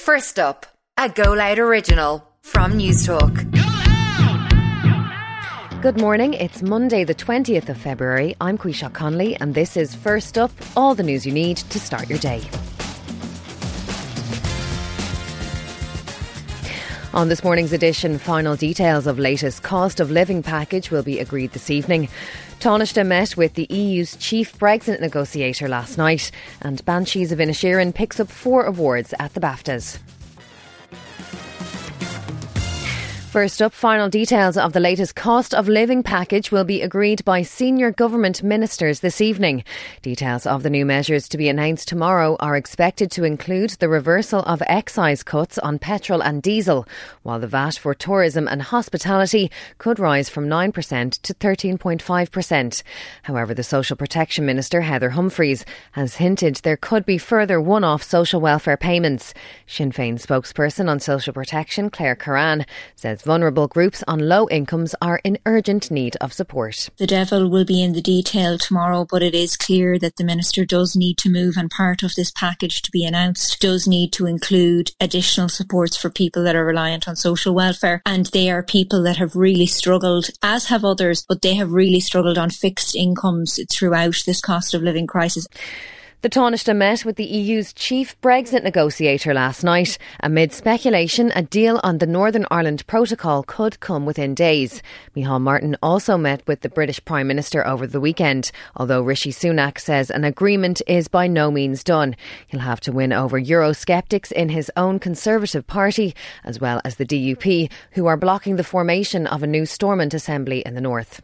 First up, a Go Loud original from Newstalk. Good morning. It's Monday, the 20th of February. I'm Quisha Conley, and this is First Up all the news you need to start your day. On this morning's edition, final details of latest cost of living package will be agreed this evening. Taoiseach met with the EU's chief Brexit negotiator last night, and Banshees of Inisherin picks up four awards at the BAFTAs. First up, final details of the latest cost of living package will be agreed by senior government ministers this evening. Details of the new measures to be announced tomorrow are expected to include the reversal of excise cuts on petrol and diesel, while the VAT for tourism and hospitality could rise from 9% to 13.5%. However, the Social Protection Minister, Heather Humphreys, has hinted there could be further one off social welfare payments. Sinn Féin spokesperson on social protection, Claire Kerrane, says vulnerable groups on low incomes are in urgent need of support. The devil will be in the detail tomorrow, but it is clear that the Minister does need to move and part of this package to be announced does need to include additional supports for people that are reliant on social welfare. And they are people that have really struggled, as have others, but they have really struggled on fixed incomes throughout this cost of living crisis. The Taoiseach met with the EU's chief Brexit negotiator last night. Amid speculation, a deal on the Northern Ireland Protocol could come within days. Micheál Martin also met with the British Prime Minister over the weekend, although Rishi Sunak says an agreement is by no means done. He'll have to win over Eurosceptics in his own Conservative Party, as well as the DUP, who are blocking the formation of a new Stormont Assembly in the north.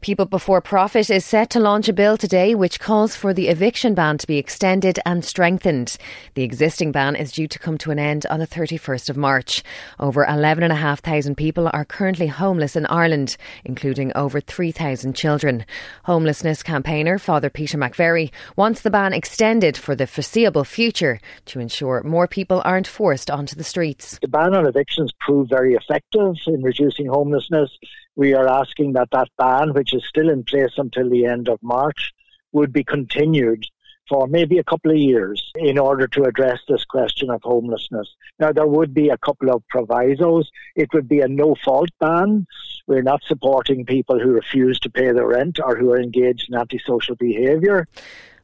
People Before Profit is set to launch a bill today which calls for the eviction ban to be extended and strengthened. The existing ban is due to come to an end on the 31st of March. Over 11,500 people are currently homeless in Ireland, including over 3,000 children. Homelessness campaigner Father Peter McVerry wants the ban extended for the foreseeable future to ensure more people aren't forced onto the streets. The ban on evictions proved very effective in reducing homelessness we are asking that that ban, which is still in place until the end of March, would be continued for maybe a couple of years in order to address this question of homelessness. Now, there would be a couple of provisos. It would be a no fault ban. We're not supporting people who refuse to pay their rent or who are engaged in antisocial behaviour.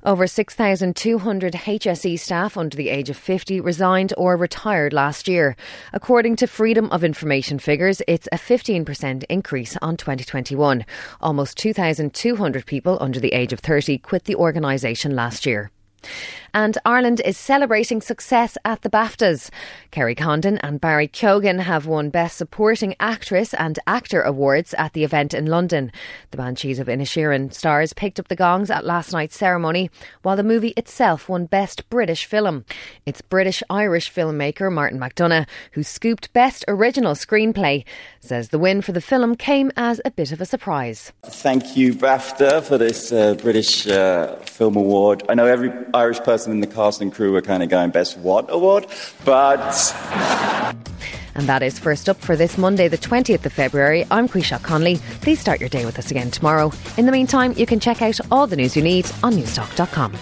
Over 6,200 HSE staff under the age of 50 resigned or retired last year. According to Freedom of Information figures, it's a 15% increase on 2021. Almost 2,200 people under the age of 30 quit the organisation last year. And Ireland is celebrating success at the BAFTAs. Kerry Condon and Barry Keoghan have won Best Supporting Actress and Actor awards at the event in London. The Banshees of Inisherin stars picked up the gongs at last night's ceremony, while the movie itself won Best British Film. It's British Irish filmmaker Martin McDonagh who scooped Best Original Screenplay. Says the win for the film came as a bit of a surprise. Thank you, BAFTA, for this uh, British uh, Film Award. I know every Irish person in the cast and crew were kind of going, Best What Award? But. And that is first up for this Monday, the 20th of February. I'm Quisha Conley. Please start your day with us again tomorrow. In the meantime, you can check out all the news you need on newstalk.com.